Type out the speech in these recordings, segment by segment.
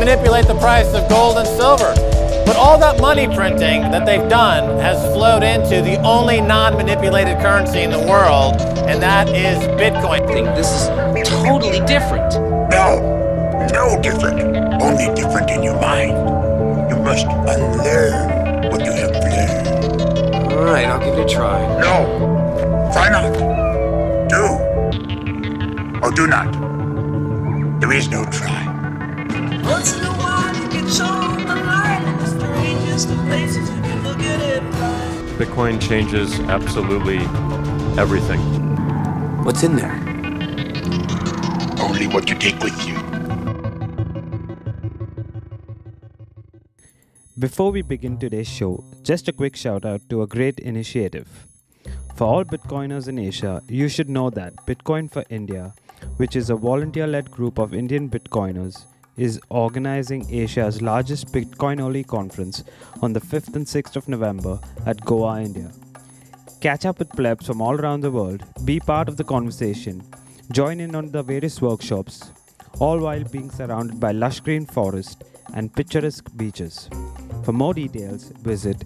manipulate the price of gold and silver. But all that money printing that they've done has flowed into the only non manipulated currency in the world, and that is Bitcoin. I think this is totally different. No, no different. Only different in your mind. You must unlearn what you have learned. All right, I'll give it a try. No, try not. Do or do not. There is no try. Once in a while you get shown the light in the strangest of places if you look at it right. Bitcoin changes absolutely everything. What's in there? Only what you take with you. Before we begin today's show, just a quick shout out to a great initiative. For all Bitcoiners in Asia, you should know that Bitcoin for India, which is a volunteer led group of Indian Bitcoiners, is organizing Asia's largest Bitcoin only conference on the 5th and 6th of November at Goa, India. Catch up with plebs from all around the world, be part of the conversation, join in on the various workshops, all while being surrounded by lush green forest and picturesque beaches. For more details, visit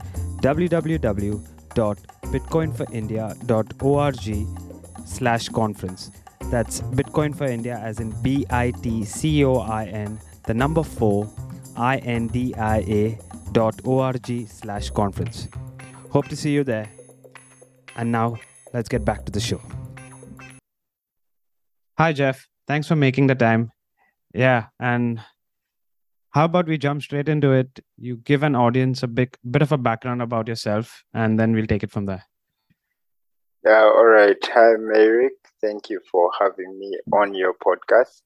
www.bitcoinforindia.org slash conference. That's Bitcoin for India as in B-I-T-C-O-I-N, the number 4, I-N-D-I-A dot O-R-G slash conference. Hope to see you there. And now, let's get back to the show. Hi, Jeph. Thanks for making the time. Yeah, and how about we jump straight into it? You give an audience a big bit of a background about yourself, and then we'll take it from there. Yeah, all right. Hi, Meyrick. Thank you for having me on your podcast.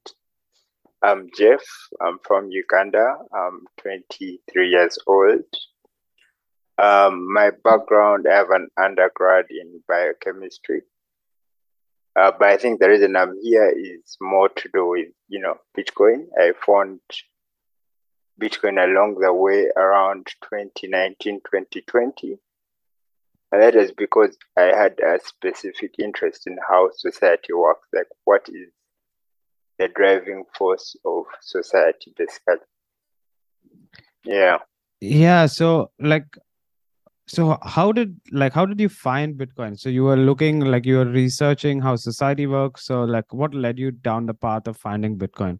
I'm Jeph. I'm from Uganda. I'm 23 years old. Um, my background, I have an undergrad in biochemistry. Uh, but I think the reason I'm here is more to do with, you know, Bitcoin. I found Bitcoin along the way around 2019, 2020. And that is because I had a specific interest in how society works, like what is the driving force of society, basically. Yeah. Yeah. So, like, so how did like how did you find Bitcoin? So you were looking like you were researching how society works. So, like, what led you down the path of finding Bitcoin?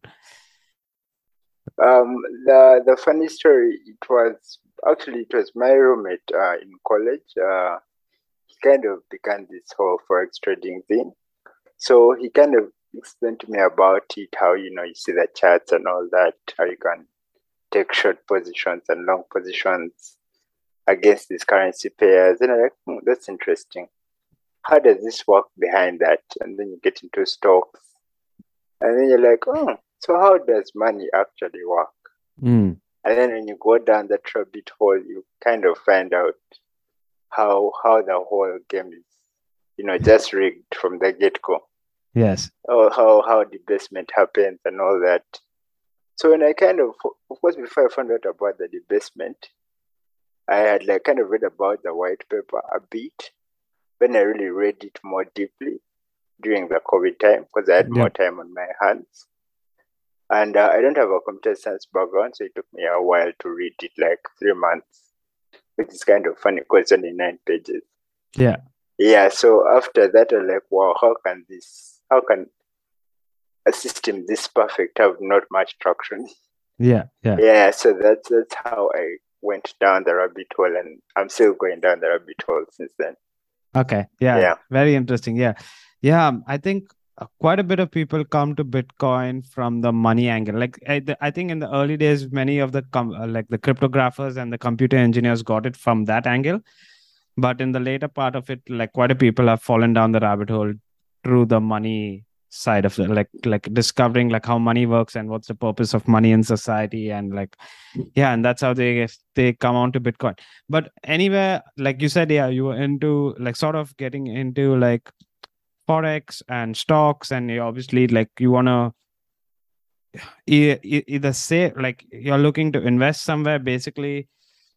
Um, the the funny story, it was actually it was my roommate uh, in college. Uh, he kind of began this whole forex trading thing. So he kind of explained to me about it, how you know you see the charts and all that, how you can take short positions and long positions against these currency pairs. And I'm like, hmm, that's interesting. How does this work behind that? And then you get into stocks, and then you're like, oh, so how does money actually work? Mm. And then when you go down the rabbit hole, you kind of find out how how the whole game is, you know, just rigged from the get go. Yes. Or how how debasement happens and all that. So when I kind of, of course, before I found out about the debasement, I had like kind of read about the white paper a bit. When I really read it more deeply during the COVID time, because I had Yeah. more time on my hands. And uh, I don't have a computer science background, so it took me a while to read it, like three months, which is kind of funny because it's only nine pages. Yeah. Yeah, so after that, I'm like, wow, how can this, how can a system this perfect have not much traction? Yeah. Yeah. Yeah, so that's that's how I went down the rabbit hole, and I'm still going down the rabbit hole since then. Okay. Yeah. Yeah. Very interesting. Yeah. Yeah. um, I think uh, quite a bit of people come to Bitcoin from the money angle. Like I, I think in the early days, many of the com- uh, like the cryptographers and the computer engineers got it from that angle. But in the later part of it, like quite a people have fallen down the rabbit hole through the money side of it, like like discovering like how money works and what's the purpose of money in society and like yeah, and that's how they they come on to Bitcoin. But anywhere, like you said, yeah, you were into like sort of getting into like forex and stocks, and you obviously like you wanna e- e- either say like you're looking to invest somewhere basically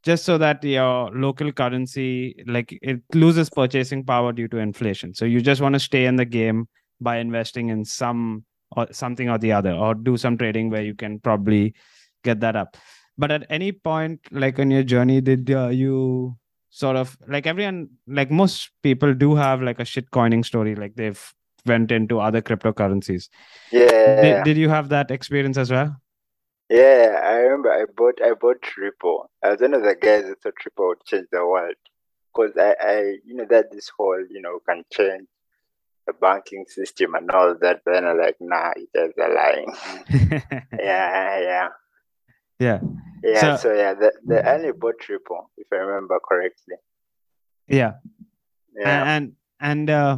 just so that your local currency like it loses purchasing power due to inflation so you just want to stay in the game by investing in some or something or the other or do some trading where you can probably get that up. But at any point, like on your journey, did uh, you sort of like everyone, like most people do have like a shit coining story, like they've went into other cryptocurrencies. Yeah. Did, did you have that experience as well? Yeah, I remember I bought I bought Ripple. I was one of the guys that thought Ripple would change the world. Because I, I you know that this whole, you know, can change the banking system and all that, but then I'm like, nah, you guys are lying. yeah, yeah. yeah. Yeah, So- so, yeah, the, the only bought Ripple, if I remember correctly. Yeah. Yeah. and and uh,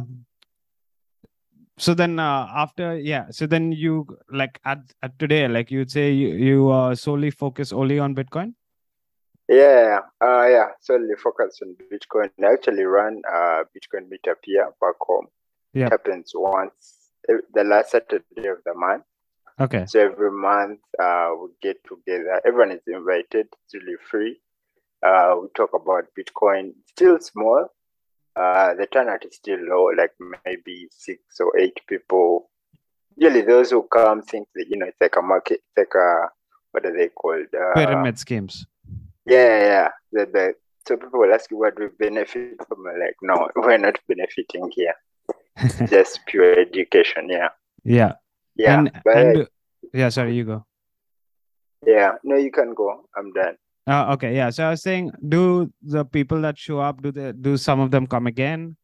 so then uh, after yeah so then you like at, at today like you'd say you, you uh, solely focus only on bitcoin Yeah, uh, yeah, solely focus on Bitcoin. I actually run uh Bitcoin meetup here back home. Yeah. It happens once the last Saturday of the month. okay So every month uh we get together. Everyone is invited. It's really free. Uh, we talk about Bitcoin. Still small. Uh, the turnout is still low, like maybe six or eight people. Usually, those who come think that you know it's like a market, it's like a what are they called? Uh, pyramid schemes yeah, yeah. The, the, so people will ask you what we benefit from. Like, no, we're not benefiting here. Just pure education. Yeah, yeah yeah. and, but and yeah sorry you go yeah, no, you can go. I'm done. Uh, okay yeah so i was saying do the people that show up do they do some of them come again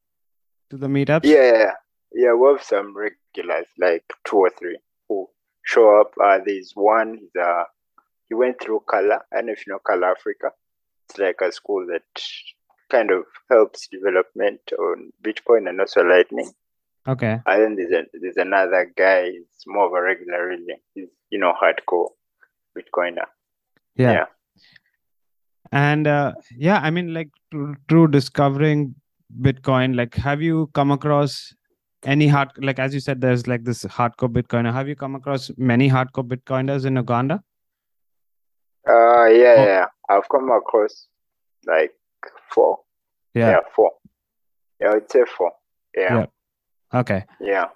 to the meetups Yeah, yeah. We have some regulars, like two or three, who show up. Uh, there's one. He's uh, he went through Qala. I don't know if you know Qala Africa. It's like a school that kind of helps development on Bitcoin and also Lightning. okay And then there's a, there's another guy. He's more of a regular, really. He's you know hardcore Bitcoiner. yeah, Yeah. And uh, yeah i mean like through, through discovering bitcoin like have you come across any hard like as you said there's like this hardcore bitcoiner have you come across many hardcore bitcoiners in uganda Uh, yeah, Oh. yeah. I've come across like four. yeah, Yeah, four. Yeah, I would say four. Yeah. Yeah. okay Yeah.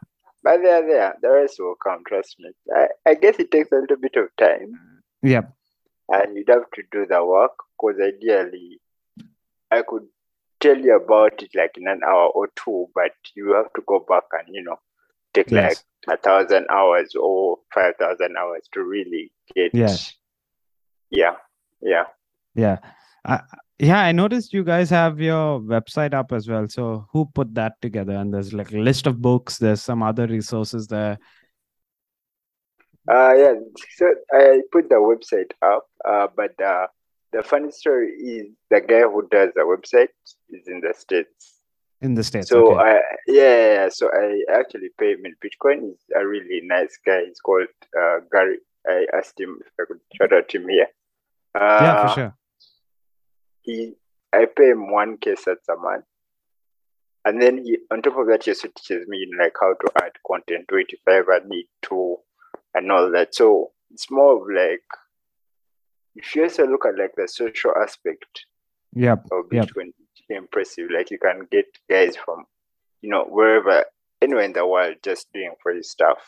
But they're there. The rest will come, trust me. I, I guess it takes a little bit of time yeah and you'd have to do the work because ideally I could tell you about it like in an hour or two, but you have to go back and, you know, take Yes. like a thousand hours or five thousand hours to really get Yes. Yeah. Yeah. yeah I, yeah i noticed you guys have your website up as well so who put that together and there's like a list of books there's some other resources there Uh yeah. So I put the website up, uh, but uh, the funny story is the guy who does the website is in the States. in the states So okay. I yeah, yeah, so I actually pay him in Bitcoin. He's a really nice guy. He's called uh, Gary. I asked him if I could shout out to him here. Uh, yeah for sure He I pay him one K sats a month. And then he on top of that he also teaches me like how to add content to it if I ever need to and all that. So it's more of like if you also look at like the social aspect yep of Yep. Bitcoin impressive. Like you can get guys from, you know, wherever, anywhere in the world, just doing free stuff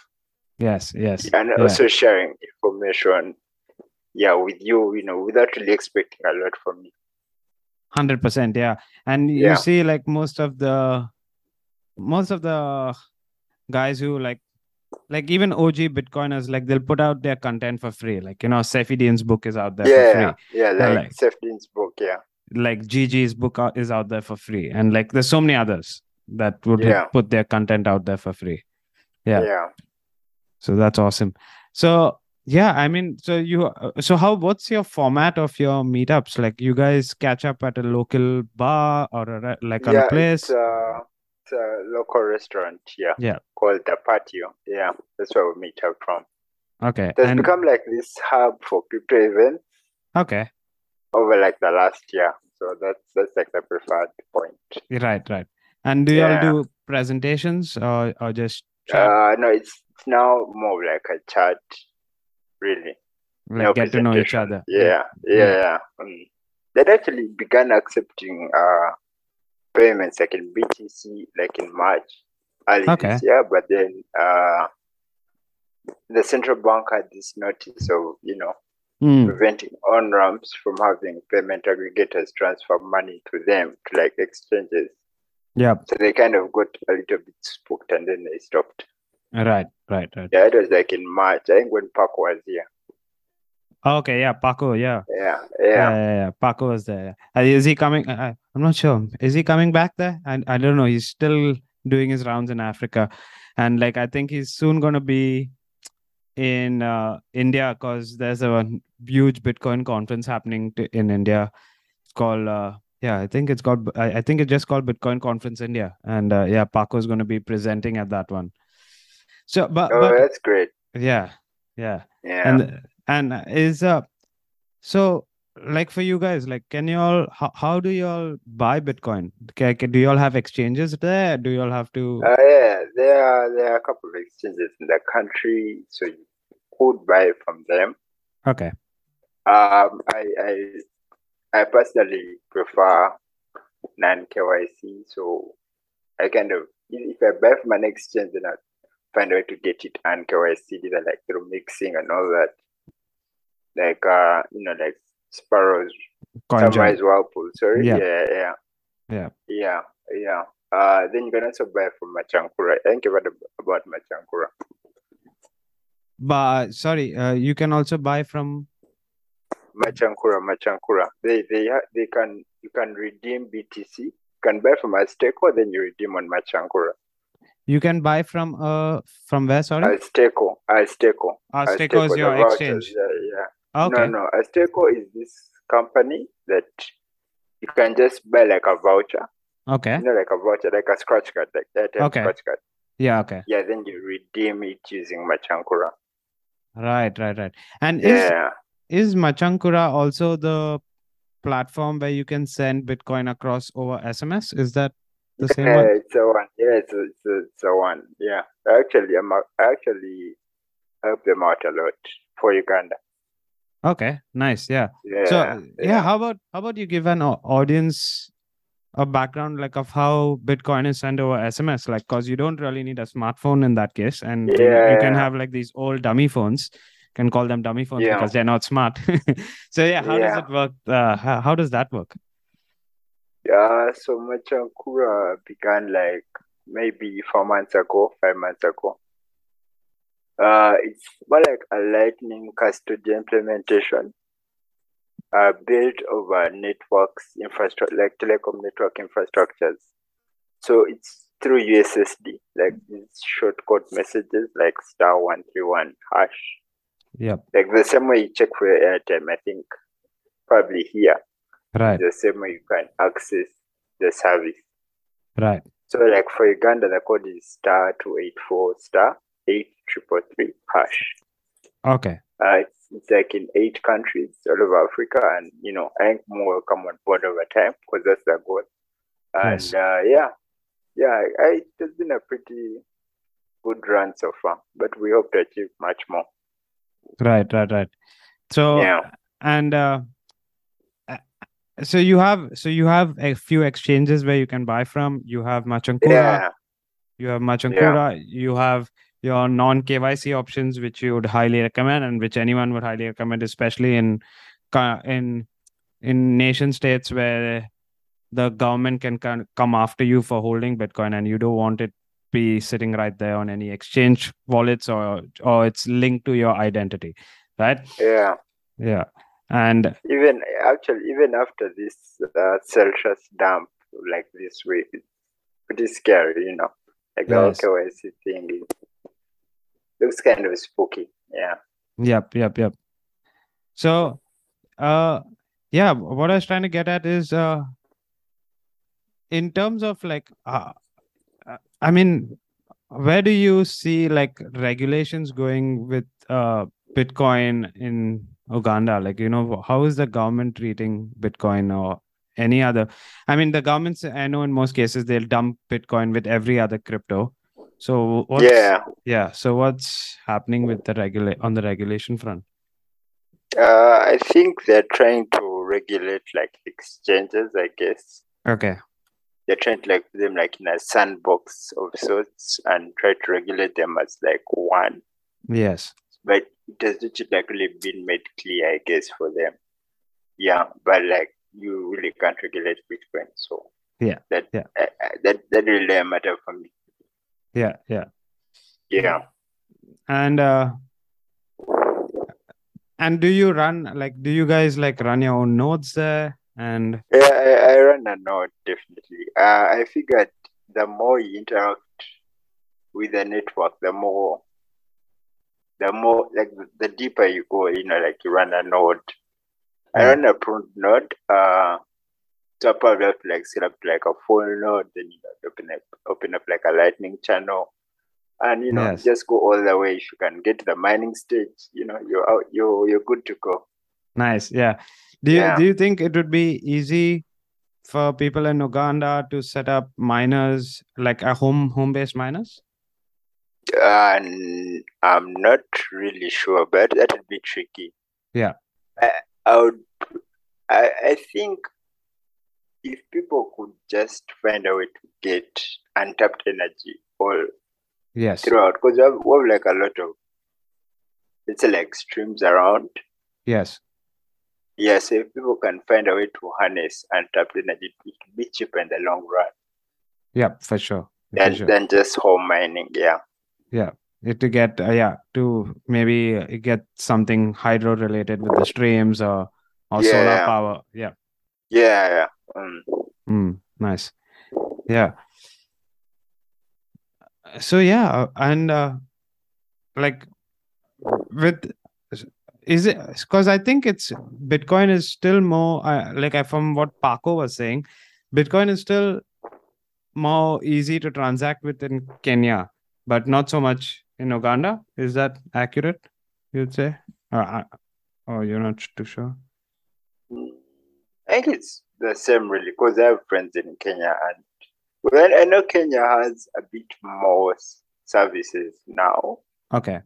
yes yes and yeah. also sharing information. Yeah, with you, you know, without really expecting a lot from you. Hundred percent, yeah. And you Yeah. see, like most of the most of the guys who like like even OG Bitcoiners, like they'll put out their content for free. Like you know, Saifedean's book is out there for Yeah, free. yeah, like, like- Dean's book. Yeah, Like Gigi's book is out there for free, and like there's so many others that would Yeah. put their content out there for free. Yeah. yeah. So that's awesome. So yeah, I mean, so you, uh, so how? What's your format of your meetups? Like you guys catch up at a local bar or a, like on yeah, a place? It's, uh, a local restaurant. Yeah, Yeah. called the Patio. Yeah, that's where we meet up from. Okay. It's And become like this hub for crypto events okay. over like the last year. So that's that's like the preferred point. Right, right. And do you all do presentations or or just chat? Uh, no, it's, it's now more like a chat, really. like no get to know each other? Yeah, yeah, yeah. Um, they'd actually began accepting uh payments like in BTC, like in March, early Okay. this year. But then uh, the central bank had this notice of you know Hmm. preventing on ramps from having payment aggregators transfer money to them to like exchanges. Yeah. So they kind of got a little bit spooked and then they stopped. Right. Right. Right. Yeah, it was like in March. I think when Park was here. Okay. Yeah. Paco. Yeah. Yeah, Yeah. yeah. Yeah. Paco was there. Uh, is he coming? I, I- I'm not sure. Is he coming back there? I, I don't know. He's still doing his rounds in Africa. And like, I think he's soon going to be in uh, India because there's a huge Bitcoin conference happening to, in India. It's called, uh, yeah, I think it's called, I, I think it's just called Bitcoin Conference India. And uh, yeah, Paco's going to be presenting at that one. So, but, Oh, but that's great. yeah, yeah Yeah. and and is uh so like for you guys like can you all how, how do you all buy bitcoin Ca- ca- do you all have exchanges there do you all have to Uh, yeah, there are there are a couple of exchanges in the country, so you could buy from them. okay Um, I I I personally prefer non KYC, so I kind of if I buy from an exchange, then I find a way to get it and KYC, either like through mixing and all that. Like uh, you know, like Sparrows. Sunrise Whirlpool. Sorry, Yeah. yeah, yeah, Yeah. yeah, yeah. Uh, then you can also buy from Machankura. I think you've heard about Machankura. but sorry uh, you can also buy from Machankura, Machankura. They they they can you can redeem BTC. You can buy from Azteco, then you redeem on Machankura. you can buy from uh from where sorry Azteco, Azteco. Azteco is the your vouchers, exchange Yeah, yeah. Okay No, no. Azteco is this company that you can just buy like a voucher. okay You know, like a voucher, like a scratch card, like that Okay. scratch card. yeah okay Yeah, then you redeem it using Machankura. right right right and is Yeah. is machankura also the platform where you can send bitcoin across over sms is that the same yeah, one it's the one. Yeah, it's a, it's, a, it's the one. Yeah, actually, I'm I actually help them out a lot for Uganda. Okay nice yeah Yeah. so yeah. how about how about you give an audience a background like of how bitcoin is sent over sms like because you don't really need a smartphone in that case and you, you can Yeah. have like these old dummy phones can call them dummy phones Yeah. because they're not smart so yeah how does it work uh, how, how does that work Yeah, so Machankura began like maybe four months ago, five months ago. Uh, it's more like a Lightning custody implementation, uh, built over networks infrastructure, like telecom network infrastructures. So it's through USSD, like these short code messages, like star one three one hash, yep like the same way you check for your airtime. I think probably here, right the same way you can access the service. right So like for Uganda, the code is star two eight four star eight triple three hash. okay Uh, it's, it's like in eight countries all over Africa, and you know, I think more will come on board over time because that's the goal. And Yes. uh, yeah, yeah, I, I, it's been a pretty good run so far, but we hope to achieve much more. right right right so Yeah. and uh, uh, so you have so you have a few exchanges where you can buy from you have machankura Yeah, you have machankura you have your non KYC options which you would highly recommend and which anyone would highly recommend especially in in in nation states where the government can come after you for holding bitcoin and you don't want it be sitting right there on any exchange wallets or or it's linked to your identity right yeah. yeah and Even actually, even after this uh, Celsius dump, like this week, it's pretty scary, you know. Like Yes. whole KYC thing is, looks kind of spooky. Yeah. Yep, yep, yep. So, uh, yeah, what I was trying to get at is, uh, in terms of like, uh, uh, I mean, where do you see like regulations going with uh Bitcoin in Uganda? Like, you know, how is the government treating Bitcoin or any other? I mean, the governments, I know in most cases they'll dump Bitcoin with every other crypto. So what's Yeah. yeah, so what's happening with the regula on the regulation front? Uh, I think they're trying to regulate like exchanges, I guess. Okay. They're trying to like put them like in a sandbox of sorts and try to regulate them as like one. Yes. but it has not like really been made clear, I guess, for them. Yeah, but like you really can't regulate Bitcoin, so Yeah, that yeah. uh, uh, that that really a matter for me. Yeah, yeah. Yeah. And uh and do you run like do you guys like run your own nodes there? And Yeah, I, I run a node definitely. Uh, I figured the more you interact with the network, the more, the more like the, deeper you go. You know, like you run a node. I run a pruned node. Uh, so I probably have to like set up like a full node, then you open up open up like a lightning channel, and you know Yes. just go all the way. If you can get to the mining stage, you know you're out. You're you're good to go. nice, yeah. Do you Yeah. do you think it would be easy for people in Uganda to set up miners like a home home based miners? And I'm not really sure, but that would be tricky. Yeah. I, I would. I I think if people could just find a way to get untapped energy all Yes. throughout, because we have, we have like a lot of, it's like streams around. Yes. yes if people can find a way to harness untapped energy, it will be cheaper in the long run Yeah, for sure. Than, sure. than just home mining. Yeah. yeah to get uh, yeah to maybe uh, get something hydro related with the streams or or solar Yeah. power. Yeah. Yeah. yeah. Um, Mm, nice. Yeah. So yeah, uh, and uh, like with is it because I think it's Bitcoin is still more uh, like I, from what Paco was saying, Bitcoin is still more easy to transact with in Kenya, but not so much in Uganda. Is that accurate? You'd say, or, uh, or you're not too sure? I think it's the same really because I have friends in Kenya and well, I know Kenya has a bit more services now. Okay.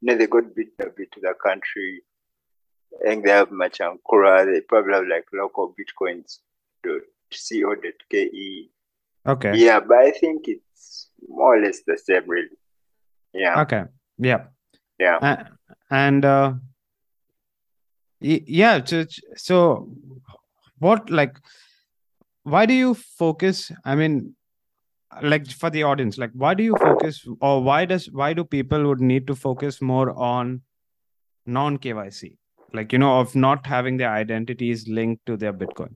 You know, they got bit a bit to the country. I think they have Machankura. They probably have like local bitcoins dot co. Okay. Yeah, but I think it's more or less the same really. Yeah, Okay. Yeah. yeah. Uh, and uh, yeah, so, so what like why do you focus? I mean, like for the audience, like why do you focus, or why does why do people would need to focus more on non KYC, like you know, of not having their identities linked to their Bitcoin?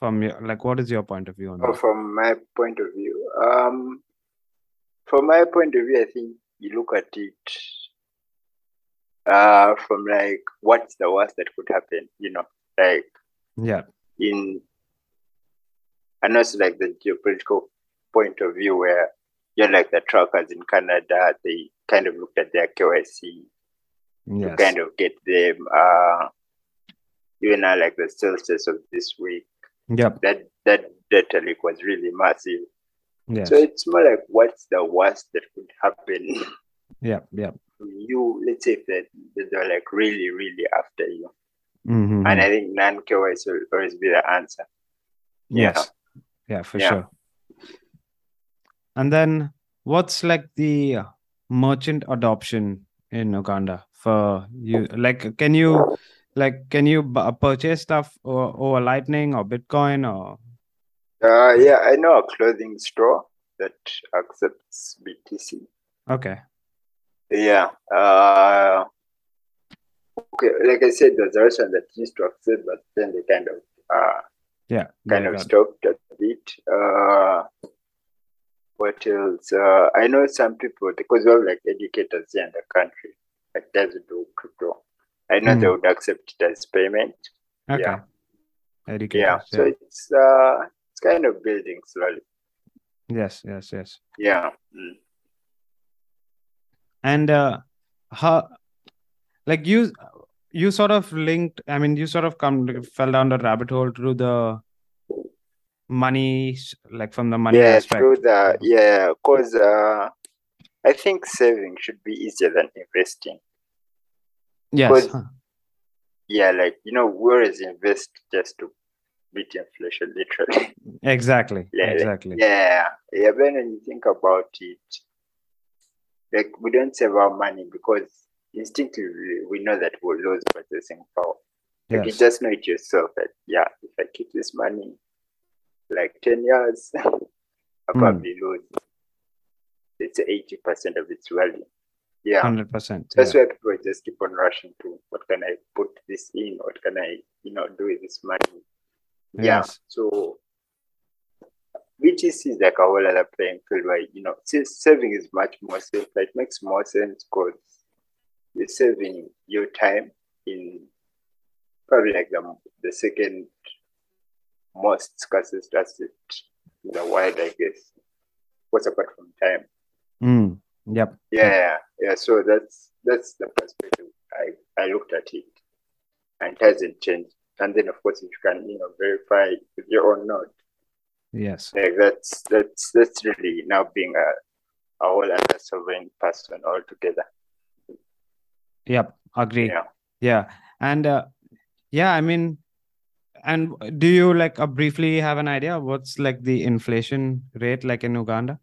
From your like, what is your point of view on Oh, that? from my point of view, um, from my point of view, I think you look at it uh, from like what's the worst that could happen, you know, like Yeah. in, and also like the geopolitical point of view where you're like the truckers in Canada, they kind of looked at their KYC Yes. to kind of get them, uh, even now like the Celsius of this week, Yep. that that data leak was really massive. Yes. So it's more like what's the worst that could happen Yeah, yeah. you? Let's say that they're like really, really after you. Mhm. And I think non KYC will always be the answer. Yes. Yeah, for Yeah. sure. And then what's like the merchant adoption in Uganda for you? Like, can you like can you b- purchase stuff or over Lightning or Bitcoin or Uh, yeah, I know a clothing store that accepts BTC. okay? Yeah. Uh, okay, like I said, there's a Russian that used to accept, but then they kind of uh, Yeah, kind of stopped a bit. Uh, what else? Uh, I know some people because we have like educators here in the country that does do crypto. I know they Mhm. would accept it as payment. okay. yeah. Educators, Yeah, so yeah. it's uh, it's kind of building slowly. Yes, yes, yes. Yeah. Mm. And uh how like you you sort of linked, I mean, you sort of come fell down the rabbit hole through the money, like from the money yeah, aspect. through the yeah, because uh, I think saving should be easier than investing. Yes. Huh. Yeah, like you know, we always invest just to beat inflation, literally. Exactly. Yeah, Exactly. Yeah, yeah. But when you think about it, like we don't save our money because instinctively we know that we'll lose purchasing power. Like you just know it yourself that yeah, if I keep this money like ten years, I'll Hmm. probably lose it's eighty percent of its value. Yeah. Hundred percent. That's why people just keep on rushing to what can I put this in? What can I, you know, do with this money? Yeah. Yes. So BTC is like a whole other playing field where you know sa- saving is much more safe. It makes more sense because you're saving your time in probably like the the second most scarcest asset in the world, I guess. What's apart from time? Mm. Yep. Yeah, yeah. So that's that's the perspective I, I looked at it, and it hasn't changed. And then of course, if you can you know verify with your own node, Yes. like that's that's that's really now being a a whole other sovereign person altogether. Yep. Agree. Yeah. Yeah. And uh, yeah, I mean, and do you like uh, briefly have an idea what's like the inflation rate like in Uganda?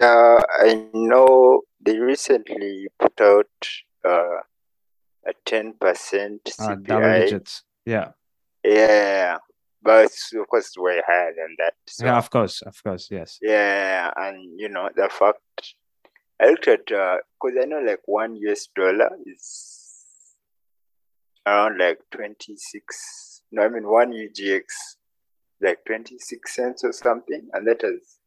Uh, I know they recently put out uh, a ten percent Uh, double CPI. digits. Yeah. yeah, but of course it's way higher than that. So. Yeah, of course. Of course. Yes. Yeah, and you know the fact I looked at uh, because I know like one US dollar is around like twenty six. No, I mean one UGX like twenty six cents or something, and that has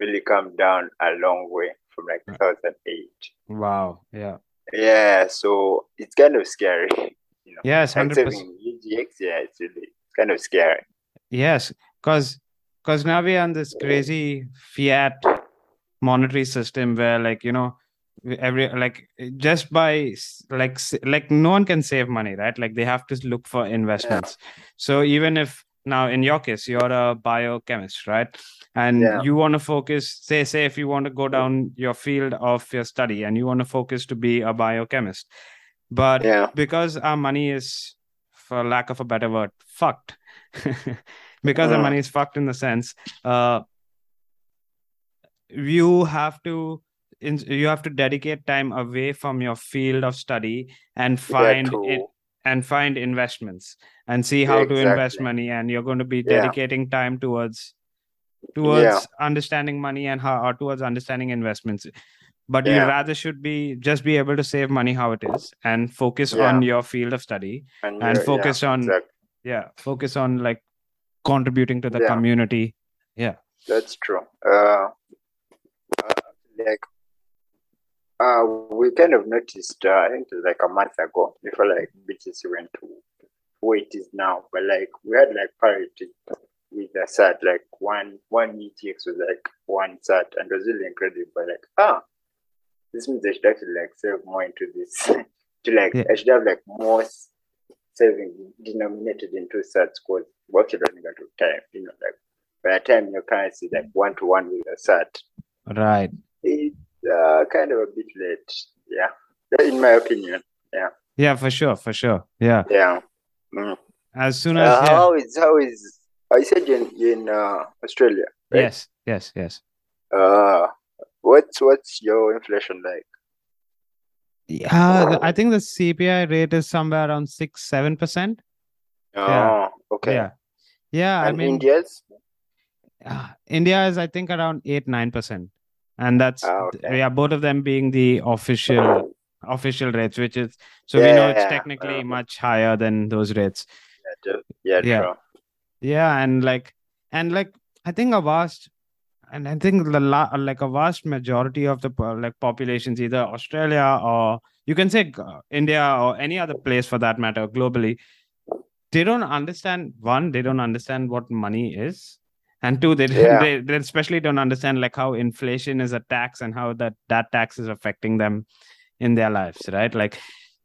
really come down a long way from like two thousand eight. Wow. Yeah. Yeah, so it's kind of scary. You know, Yes. Hundred percent. UGX, yeah, it's really it's kind of scary. Yes, because because now we are on this crazy fiat monetary system where like you know every like just by like like no one can save money right like they have to look for investments so even if now in your case you're a biochemist right and Yeah. you want to focus say say if you want to go down your field of your study and you want to focus to be a biochemist but Yeah. because our money is for lack of a better word fucked because our Mm. money is fucked in the sense uh you have to in, you have to dedicate time away from your field of study and find it and find investments and see how to invest money and you're going to be Yeah. dedicating time towards towards understanding money and how or towards understanding investments but you rather should be just be able to save money how it is and focus Yeah. on your field of study And, and yeah, focus on exactly. yeah focus on like contributing to the community. Yeah. That's true. Uh, like, uh, we kind of noticed, uh, I think it was like a month ago, before like BTC went to where it is now, but like we had like parity with the SAT, like one one UGX was like one SAT, and it was really incredible. But like, ah, this means I should actually like save more into this. to like, Yeah. I should have like more saving denominated into SATs because we're actually running out of time, you know, like by the time your currency is like one to one with a SAT, right it's uh, kind of a bit late. Yeah, in my opinion. yeah Yeah, for sure for sure yeah Yeah. Mm. as soon as Uh, yeah. how is how is? I said in, in uh, Australia. right? yes yes yes Uh, what's what's your inflation like? yeah i think the cpi rate is somewhere around six seven percent Oh, Yeah. okay. yeah yeah i mean India's? uh, india is i think around 8 9 percent and that's Ah, okay. yeah both of them being the official official rates which is so we know it's Yeah, technically uh, much higher than those rates Yeah, yeah, Yeah. true. yeah and like and like i think a vast and i think the la- like a vast majority of the like populations either australia or you can say uh, india or any other place for that matter globally they don't understand one they don't understand what money is and two they, Yeah. they they especially don't understand like how inflation is a tax and how that that tax is affecting them in their lives right like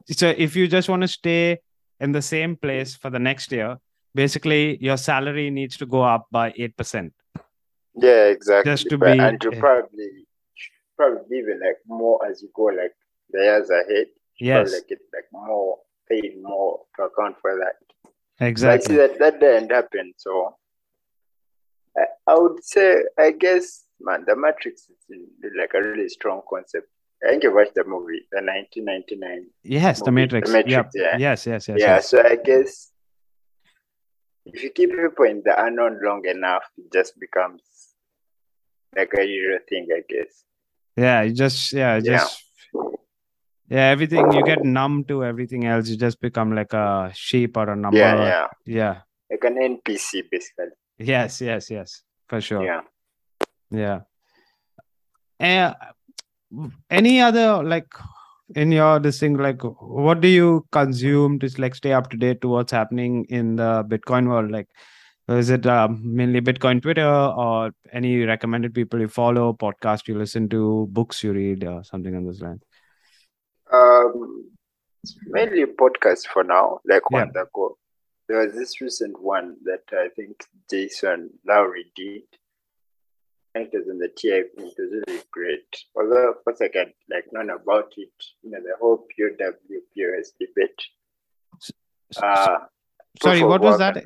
so if you just want to stay in the same place for the next year basically your salary needs to go up by 8% Yeah, exactly. Just to But- be- and you probably probably even like more as you go like the years ahead. yes Probably like get like more paid more to account for that. But I see exactly that that didn't happen. So I, I would say I guess man the matrix is like a really strong concept. I think you watched the movie, the 1999. Yes, the Matrix. The Matrix, Yep. yeah. Yes, yes, yes. yeah, yes. so I guess if you keep people in the unknown long enough, it just becomes like a usual thing, I guess. Yeah, you just yeah, Yeah. just yeah, everything you get numb to everything else. You just become like a sheep or a number. Yeah, yeah. Yeah. Like an NPC, basically. Yes, yes, yes. For sure. Yeah. Yeah. Uh, any other like in your this thing like what do you consume to like stay up to date to what's happening in the Bitcoin world? Like is it um, mainly Bitcoin Twitter or any recommended people you follow, podcast you listen to, books you read, or something on those lines? Um, it's mainly podcast for now, like Yeah. on the go. There was this recent one that I think Jason Lowery did. I think it was in the TIP. It was really great. Although, of course, I can like learn about it. You know, the whole POW POS debate. Uh, Sorry, what was that? of-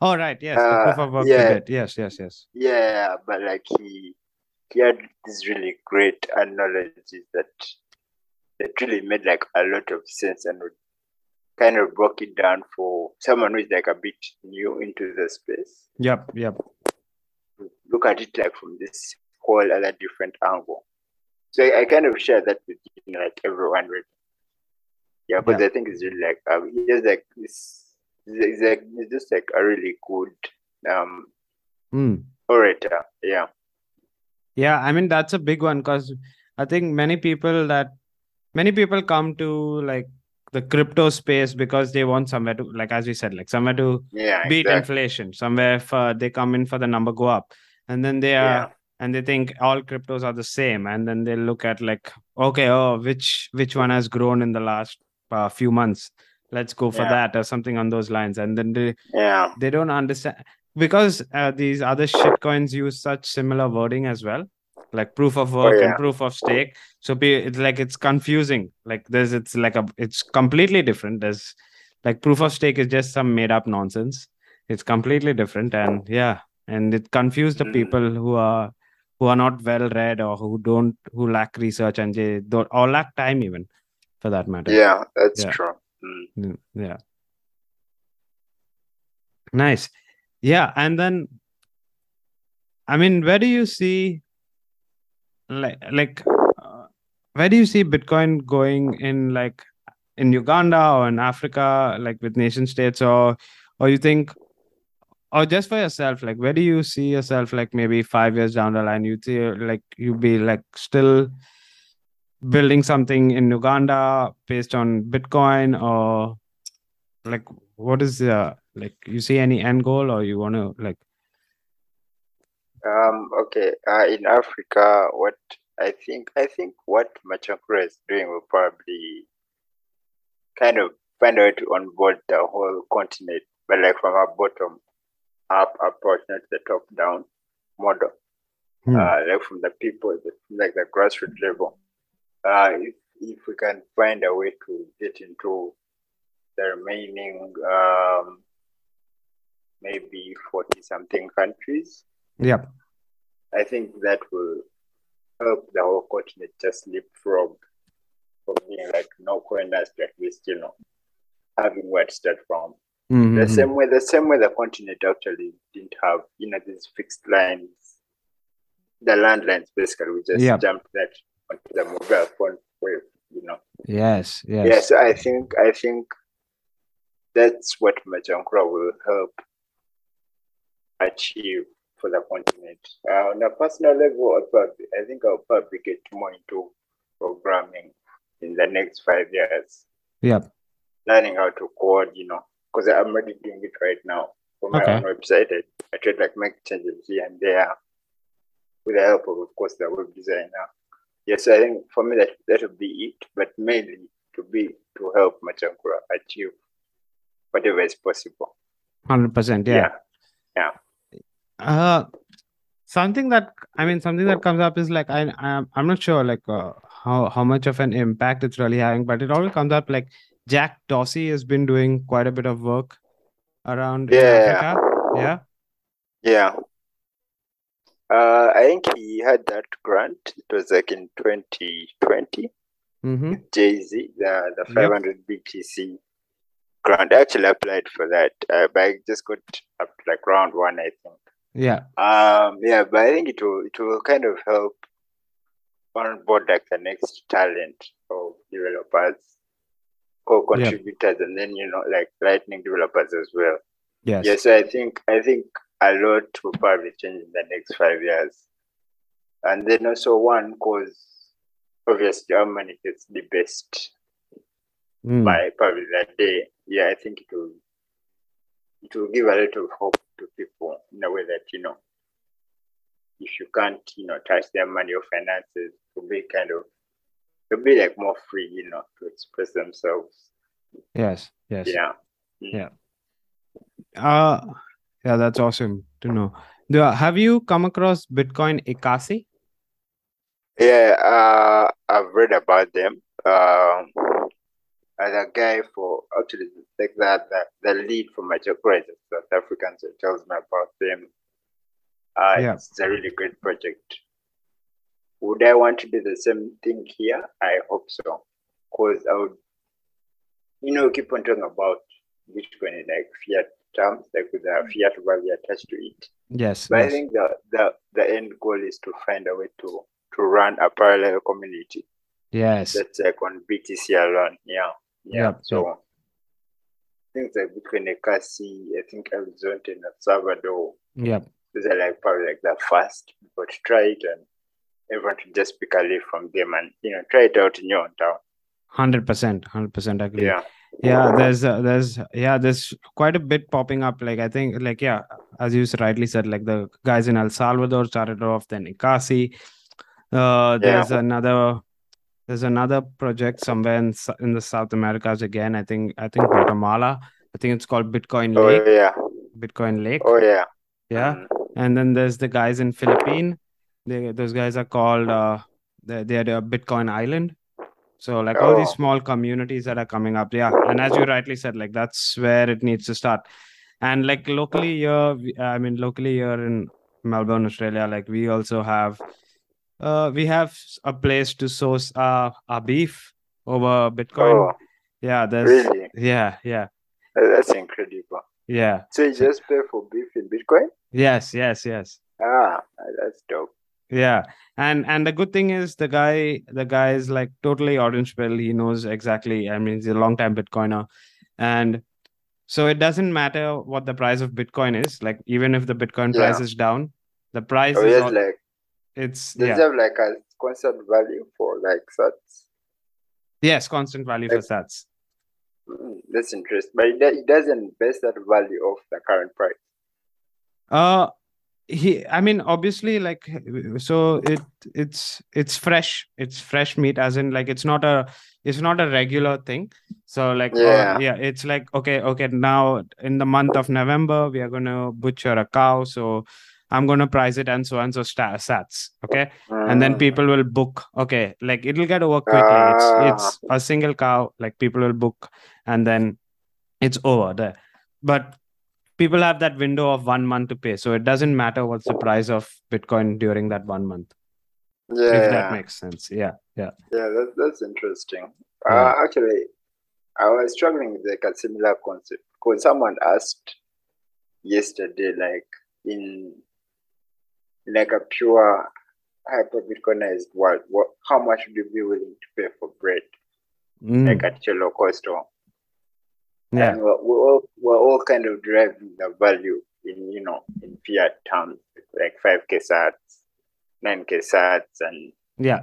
Oh, right. Yes. the Uh, proof of work yeah. debate. Yes, yes, yes. Yeah, but like he he had these really great analogies that that really made like a lot of sense and would kind of broke it down for someone who is like a bit new into the space. Yep, yep. Look at it like from this whole other different angle. So I, I kind of share that with you know, like everyone really. Yeah, because Yeah. I think it's really like um, has like this. He's like he's just like a really good um Mm. orator. Yeah. Yeah, I mean that's a big one because I think many people that many people come to like the crypto space because they want somewhere to like as we said like somewhere to Yeah. beat exactly. inflation somewhere for they come in for the number go up and then they are Yeah. and they think all cryptos are the same and then they look at like okay oh which which one has grown in the last uh, few months let's go for Yeah. that or something on those lines and then they Yeah. they don't understand because uh, these other shit coins use such similar wording as well like proof of work and Oh, yeah. proof of stake so pe- it's like it's confusing like there's it's like a it's completely different there's like proof of stake is just some made up nonsense it's completely different and yeah and it confused the Mm. people who are who are not well read or who don't who lack research and they don't or lack time even for that matter Yeah, that's Yeah. true. Mm, Yeah. Nice. Yeah. And then, I mean, where do you see, like, like, uh, where do you see Bitcoin going in, like, in Uganda or in Africa, like with nation states, or, or you think, or just for yourself, like, where do you see yourself, like, maybe five years down the line? You see, like, you be like still building something in Uganda based on Bitcoin or like what is the like you see any end goal or you want to like Um, okay. Uh, in Africa, what I think, I think what Machankura is doing will probably kind of find a way to onboard the whole continent, but like from a bottom up approach, not the top down model. Hmm. Uh, like from the people, the, like the grassroots level. Uh, if, if we can find a way to get into the remaining um, maybe 40 something countries, yeah I think that will help the whole continent just leapfrog from being like no coiners to at least, you know, having where to start from. The Mhm. same way the same way the continent actually didn't have, you know, these fixed lines. The landlines basically we just Yeah. jumped that onto the mobile phone wave, you know. yes yes Yeah, so I think I think that's what Machankura will help achieve for the continent. Uh, on a personal level, I'll probably, I think I'll probably get more into programming in the next five years, yeah learning how to code, you know, because I'm already doing it right now for my Okay. own website. I, I try to like make changes here and there with the help of, of course, the web designer. Yes, I think for me that that would be it, but mainly to be to help Machankura achieve whatever is possible. 100% yeah yeah. Uh something that i mean something that comes up is like i i'm, I'm not sure like uh, how how much of an impact it's really having but it always comes up like jack dorsey has been doing quite a bit of work around Yeah. africa yeah Yeah. Uh, I think he had that grant. It was like in 2020. Mm-hmm. Jay Z, the the Yep. 500 BTC grant. I actually applied for that, uh, but I just got up to like round one, I think. Yeah. Um, yeah, but I think it will it will kind of help onboard like the next talent of developers or Yeah. contributors, and then you know like Lightning developers as well. Yes. Yeah, so I think I think a lot will probably change in the next five years, and then also one cause obviously Germany gets the best Mm. by probably that day. Yeah, I think it will it will give a of hope to people in a way that you know if you can't you know touch their money or finances, to be kind of to be like more free, you know, to express themselves. Yes. Yes. Yeah. Yeah. Uh yeah, that's awesome to know. Do, have you come across Bitcoin Ekasi? Yeah, uh, I've read about them. Um, and the guy for actually like that, the, the lead for Machankura, South Africans, who tells me about them. Uh, Yeah. It's a really great project. Would I want to do the same thing here? I hope so. Because I would, you know, keep on talking about Bitcoin in like fiat terms, like with the fiat value attached to it. Yes. But I think the, the, the end goal is to find a way to, to run a parallel community Yes. that's like on BTC alone. Yeah. Yeah. So things like Bitcoin Ekasi, I think Arizona and El Salvador, Yeah. those are like probably like the first people to try it and everyone to just pick a leaf from them and you know try it out in your own town. Hundred percent. Hundred percent agree. Yeah. yeah there's uh, there's yeah there's quite a bit popping up like i think like yeah as you rightly said like the guys in el salvador started off then ekasi uh there's another there's another project somewhere in, in the south americas again i think i think guatemala i think it's called bitcoin Lake. Oh lake yeah. bitcoin lake Oh yeah. yeah Mm. and then there's the guys in philippine they those guys are called uh they they're the bitcoin island so like all these Oh. small communities that are coming up yeah and as you rightly said like that's where it needs to start and like locally here i mean locally here in melbourne australia like we also have uh we have a place to source uh our beef over bitcoin Oh, yeah there's really? yeah yeah That's incredible. yeah So you just pay for beef in Bitcoin? yes yes yes Ah, that's dope. Yeah, and and the good thing is the guy the guy is like totally orange pill. He knows exactly. I mean, he's a long time Bitcoiner, and so it doesn't matter what the price of Bitcoin is. Like even if the Bitcoin price Yeah. is down, the price Oh is yes, al- like it's does it yeah have like a constant value for like sats? yes constant value for Like- sats. Mm, That's interesting. But it, it doesn't base that value off the current price. Uh, he I mean obviously like so it it's it's fresh. It's fresh meat, as in like it's not a it's not a regular thing. So like uh, Yeah. yeah, it's like okay, okay, now in the month of November we are gonna butcher a cow, so I'm gonna price it and so and so sta- sats, okay, and then Mm. people will book. Okay, like it'll get over quickly. Ah. It's it's a single cow, like people will book, and then it's over there. But people have that window of one month to pay, so it doesn't matter what's the price of Bitcoin during that one month. yeah, If that makes sense, yeah, yeah, yeah, that, that's interesting. Yeah. Uh, actually, I was struggling with like a similar concept because someone asked yesterday, like in like a pure hyper Bitcoinized world, what how much would you be willing to pay for bread, Mm, like at your local store? yeah, And we're, we're all we're all kind of deriving the value in you know in fiat terms, like five k sats, nine k sats, and yeah.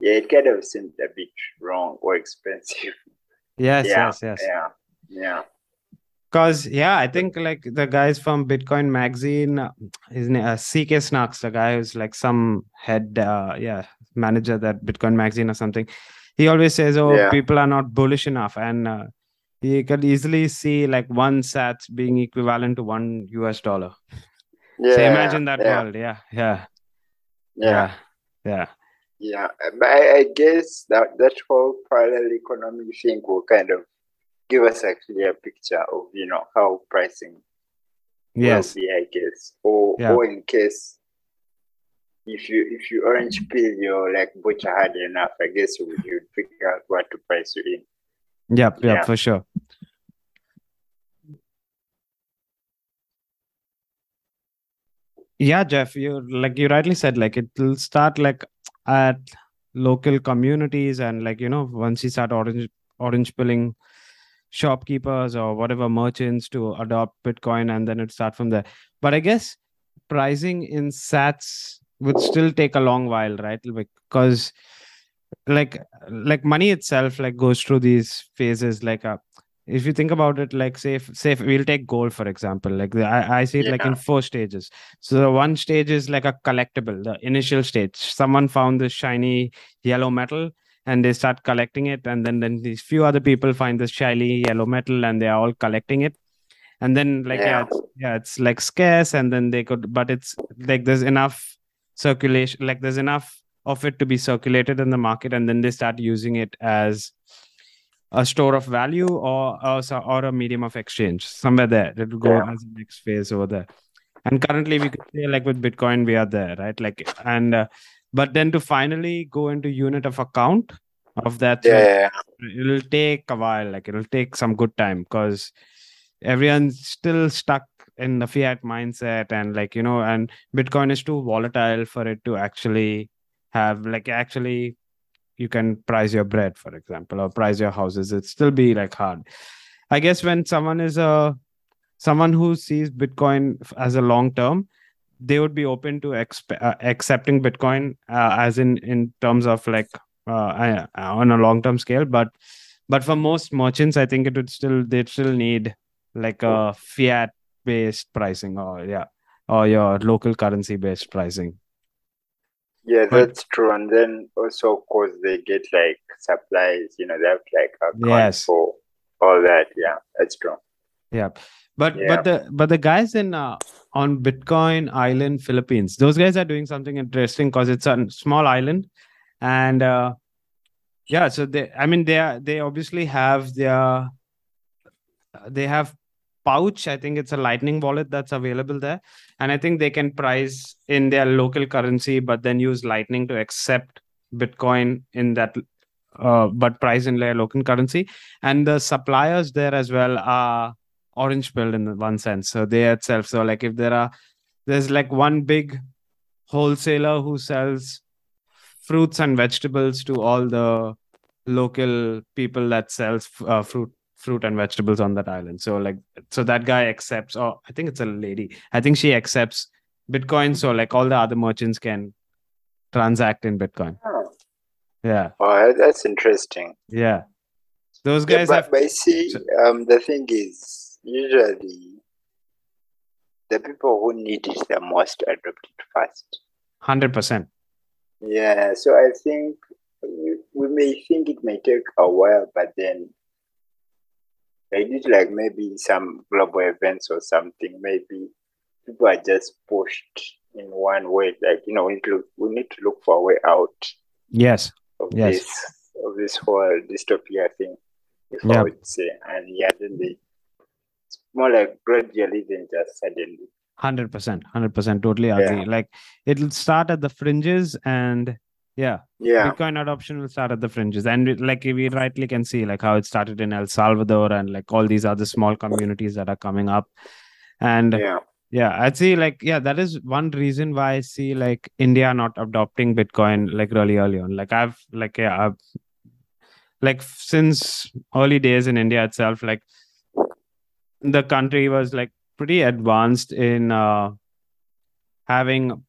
yeah, it kind of seemed a bit wrong or expensive. Yes, yeah, yes, yes. yeah, yeah. Cause yeah, I think like the guys from Bitcoin Magazine, his name uh, CK Snarks, the guy who's like some head, uh, yeah, manager that Bitcoin Magazine or something. He always says, "Oh, Yeah. people are not bullish enough," and uh, he could easily see like one sat being equivalent to one US dollar. Yeah, so imagine that yeah, world. Yeah, yeah, Yeah, yeah, yeah. But I, I guess that that whole parallel economy thing will kind of give us actually a picture of you know how pricing yes, will be, I guess, or Yeah. or in case if you if you orange pill your like butcher hard enough, I guess you would figure out what to price you in. Yep, yep, Yeah. for sure. Yeah, Jeph, you like you rightly said, like it will start like at local communities and like you know, once you start orange orange pilling shopkeepers or whatever merchants to adopt Bitcoin and then it start from there. But I guess pricing in sats would still take a long while, right? Because like like money itself like goes through these phases. Like uh, if you think about it like say if, say if we'll take gold for example like the, I, I see it like in four stages. So the one stage is like a collectible the initial stage. Someone found this shiny yellow metal and they start collecting it and then then these few other people find this shiny yellow metal and they are all collecting it and then like yeah Yeah. it's, yeah it's like scarce and then they could but it's like there's enough circulation like there's enough of it to be circulated in the market and then they start using it as a store of value or or, or a medium of exchange somewhere there it will go Yeah. as the next phase over there and currently we could say like with bitcoin we are there right like and uh, but then to finally go into unit of account of that so Yeah, it'll take a while like it'll take some good time because everyone's still stuck in the fiat mindset and like you know and bitcoin is too volatile for it to actually have like actually you can price your bread for example or price your houses. It'd still be like hard. I guess when someone is a someone who sees bitcoin as a long term they would be open to exp- uh, accepting bitcoin uh, as in in terms of like uh, uh, on a long term scale but but for most merchants i think it would still they'd still need like a fiat based pricing or yeah or your local currency based pricing yeah, But- that's true. And then also, of course, they get like supplies. You know, they have like account Yes. for all that. Yeah, that's true. yeah but Yeah. but the but the guys in uh, on bitcoin island philippines those guys are doing something interesting because it's a small island. And uh yeah so they i mean they are they obviously have their they have pouch. I think it's a lightning wallet that's available there. And i think they can price in their local currency but then use lightning to accept bitcoin in that uh, but price in their local currency. And the suppliers there as well are orange pilled in one sense. So they itself so like if there are there's like one big wholesaler who sells fruits and vegetables to all the local people that sells uh, fruit fruit and vegetables on that island. So like so that guy accepts or i think it's a lady. I think she accepts bitcoin so like all the other merchants can transact in bitcoin. Oh, yeah. Oh, that's interesting. yeah. Those Yeah, guys but, have but see, um, the thing is, usually the people who need it the most adopt it first. 100% Yeah, so I think we, we may think it may take a while, but then I did like maybe some global events or something. Maybe people are just pushed in one way. Like you know, we need to look, we need to look for a way out yes of Yes. this of this whole dystopia thing. If Yeah. I would uh, say, and yeah, then they more like gradually than just suddenly. Hundred percent, hundred percent, totally Yeah. agree. Like it'll start at the fringes, and yeah, Yeah, Bitcoin adoption will start at the fringes, and it- like we rightly can see, like how it started in El Salvador and like all these other small communities that are coming up, and yeah, yeah, I'd say like yeah, that is one reason why I see like India not adopting Bitcoin like really early on. Like I've like yeah, I've like since early days in India itself, like the country was like pretty advanced in uh, having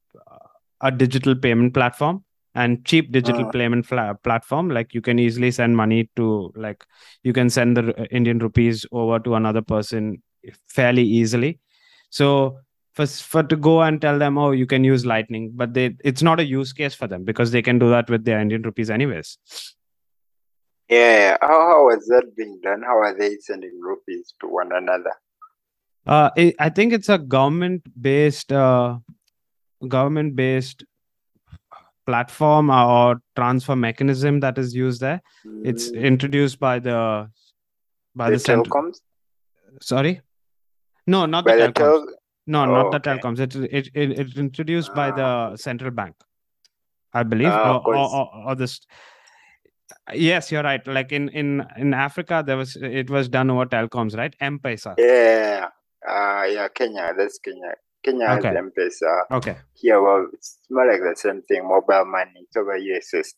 a digital payment platform and cheap digital Uh. payment fla- platform. Like you can easily send money to like you can send the indian rupees over to another person fairly easily. So for, for to go and tell them oh you can use lightning but they it's not a use case for them because they can do that with their indian rupees anyways yeah. How how was that being done? How are they sending rupees to one another? Uh, it, I think it's a government-based, uh, government-based platform or transfer mechanism that is used there. It's Mm, introduced by the by the the, central. telecoms. Sorry, no, not By the the telecoms. tel- No, Oh, not the okay. telecoms. It it, it it's introduced by Ah. the central bank. I believe, Ah, or, or, or, or this. Yes, you're right. Like in in in Africa, there was it was done over telecoms, right? M-Pesa. Yeah, uh, yeah, Kenya. That's Kenya. Kenya has Okay. M-Pesa. Okay. Here, well, it's more like the same thing. Mobile money. It's over USSD.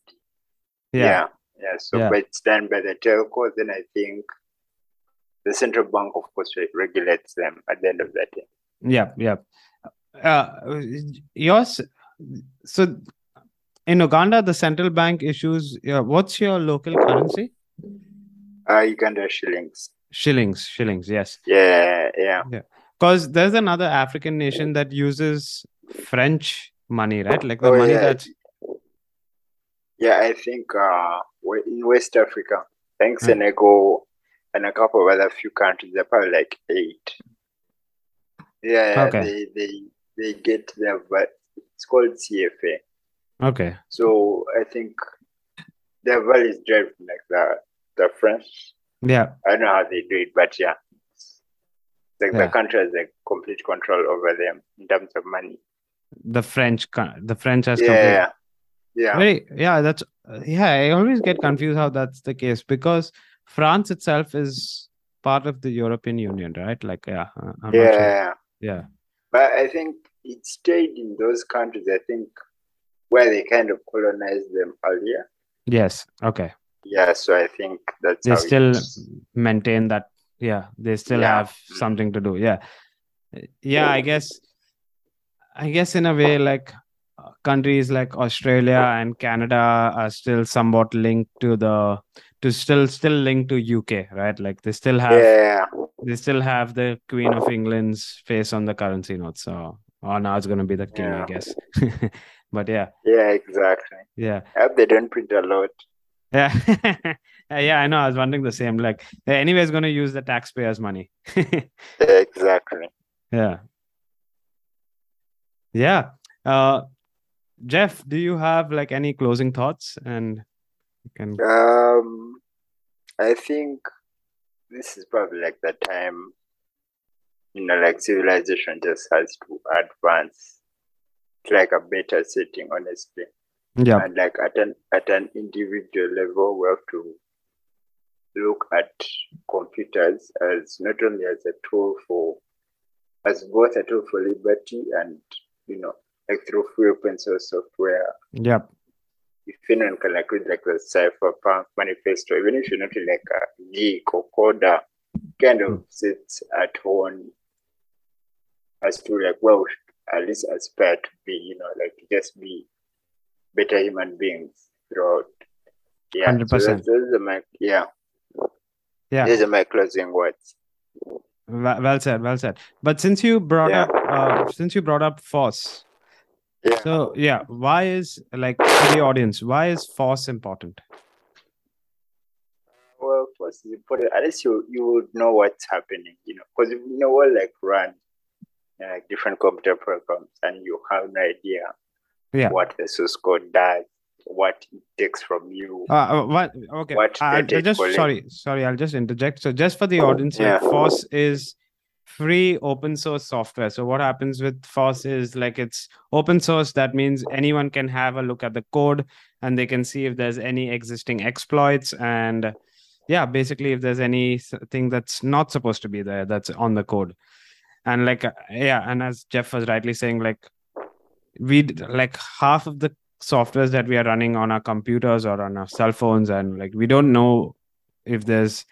Yeah. yeah, yeah. So, Yeah. but it's done by the telco. Then I think the central bank, of course, regulates them at the end of the day. Yeah. Yeah. Uh, yours. So, in Uganda, the central bank issues. Uh, what's your local currency? Uh, Uganda shillings. Shillings. Shillings. Yes. Yeah, yeah. Yeah. Because there's another African nation that uses French money, right? Like the Oh, money yeah. that's Yeah, I think uh, in West Africa, thanks Hmm. Senegal and a couple of other few countries, they're probably like eight. Yeah, yeah, Okay. they, they they get there, but it's called CFA. Okay. So I think the value is driven like the the French. Yeah. I don't know how they do it, but yeah, like Yeah. the country has like complete control over them in terms of money. The French. The French has complete Yeah, yeah, Very, yeah, that's yeah. I always get confused how that's the case because France itself is part of the European Union, right? Like, yeah, uh, I'm not sure. yeah. Yeah, But I think it stayed in those countries, I think, where they kind of colonized them earlier. yes, okay. Yeah, so I think that's They still maintain that. Yeah, they still Yeah. have something to do. Yeah, yeah. I guess, I guess in a way, like uh, countries like Australia and Canada are still somewhat linked to the to still still linked to UK, right? Like they still have Yeah, they still have the Queen of England's face on the currency note. So, oh, now it's going to be the king, I guess. but yeah, yeah, exactly. yeah, I hope they don't print a lot. yeah, yeah. I know. I was wondering the same. Like, they're anyways going to use the taxpayers' money. Exactly. yeah, yeah. Uh, Jeph, do you have like any closing thoughts? And you can. Um, I think this is probably like the time, you know, like civilization just has to advance like a better setting, honestly. Yeah, and like at an at an individual level we have to look at computers as not only as a tool for as both a tool for liberty and you know like through free open source software. Yeah, if anyone can like read like the cypherpunk manifesto even if you're not like a geek or coder kind of hmm. sits at home as to like well at least aspire to be you know like just be better human beings throughout yeah 100%. that's, those are my yeah yeah. these are my closing words Well, said, well said. But since you brought Yeah. up, uh, since you brought up FOSS, yeah So yeah, why is like for the audience, why is FOSS important? well you put it at least you you would know what's happening you know because you know what like run uh, like different computer programs and you have no idea Yeah. what the source code does, what it takes from you. Uh, uh, what? Okay. What I, I just collects. sorry, sorry. I'll just interject. So just for the audience, Yeah. is free open source software. So what happens with FOSS is like it's open source. That means anyone can have a look at the code and they can see if there's any existing exploits and yeah, basically if there's anything that's not supposed to be there that's on the code. And like yeah, and as Jeph was rightly saying, like we like half of the softwares that we are running on our computers or on our cell phones and like we don't know if there's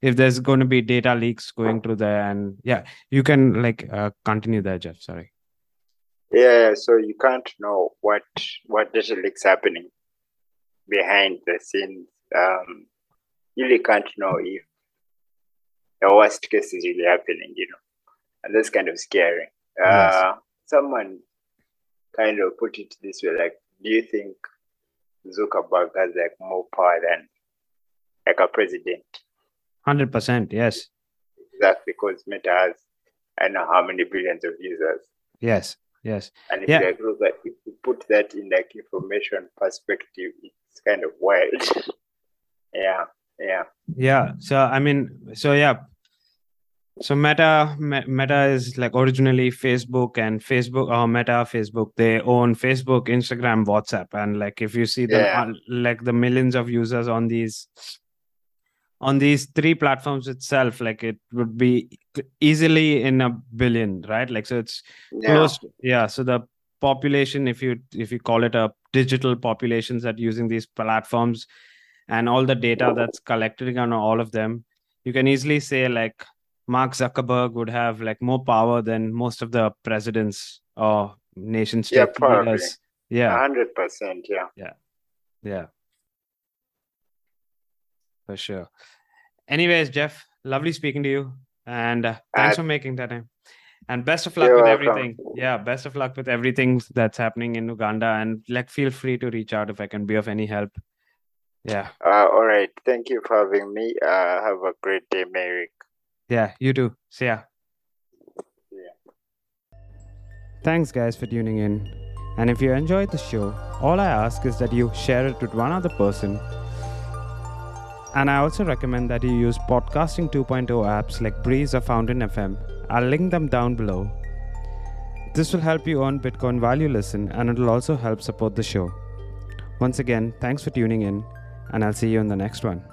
if there's going to be data leaks going through there. And yeah you can like uh, continue there jeph. Sorry. Yeah, so you can't know what what data leaks happening behind the scenes. Um, you really can't know if the worst case is really happening, you know, and that's kind of scary. Yes. Uh, Someone kind of put it this way, like, do you think Zuckerberg has like more power than like a president? 100% yes That's because Meta has I know how many billions of users. yes yes And if Yeah. like look at if you put that in like information perspective, it's kind of wild. yeah, yeah. yeah so i mean so yeah So Meta, Meta is like originally Facebook and Facebook or Meta, Facebook. They own Facebook, Instagram, WhatsApp, and like if you see the Yeah. uh, like the millions of users on these on these three platforms itself, like it would be easily in a billion, right? Like so, it's Yeah. close. Yeah. So the population, if you if you call it a digital populations that using these platforms and all the data that's collected on all of them, you can easily say like Mark Zuckerberg would have like more power than most of the presidents or nation state Yeah, probably. leaders. Yeah, hundred percent. Yeah. yeah. Yeah, for sure. Anyways, Jeph, lovely speaking to you. And uh, thanks Uh, for making that time. And best of luck with welcome. everything. Yeah, best of luck with everything that's happening in Uganda. And like feel free to reach out if I can be of any help. Yeah. Uh, all right. Thank you for having me. Uh, have a great day, Meyrick. Yeah, you too. See ya. Yeah. Thanks, guys, for tuning in. And if you enjoyed the show, all I ask is that you share it with one other person. And I also recommend that you use Podcasting 2.0 apps like Breez or Fountain FM. I'll link them down below. This will help you earn Bitcoin while you listen, and it'll also help support the show. Once again, thanks for tuning in, and I'll see you in the next one.